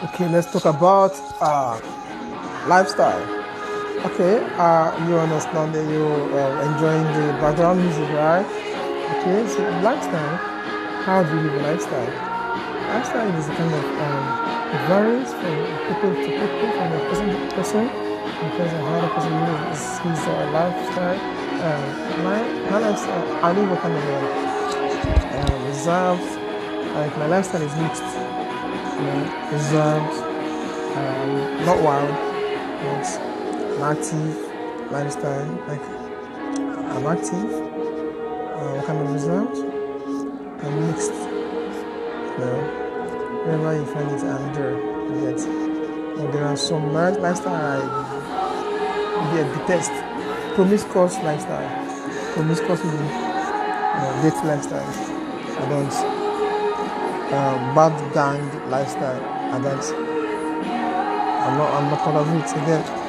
Okay, let's talk about uh, lifestyle. Okay, uh, you understand that you uh, enjoying the background music, right? Okay, so lifestyle. How do you live a lifestyle? Lifestyle is a kind of um, it varies from people to people, from a person to person, because of how the person lives his uh, lifestyle. Uh, my, my lifestyle, I live a kind of uh, reserved. Like my lifestyle is mixed you reserved, um, not wild, but an active lifestyle. Like I'm active, uh, kind of reserved, I'm mixed. You know, whenever you find it, I'm there. Yet, but there are some lifestyle I yeah, detest. Promiscuous lifestyle, promiscuous you date lifestyle. I don't um, bad gang lifestyle. I don't. I'm not. I'm not of it again.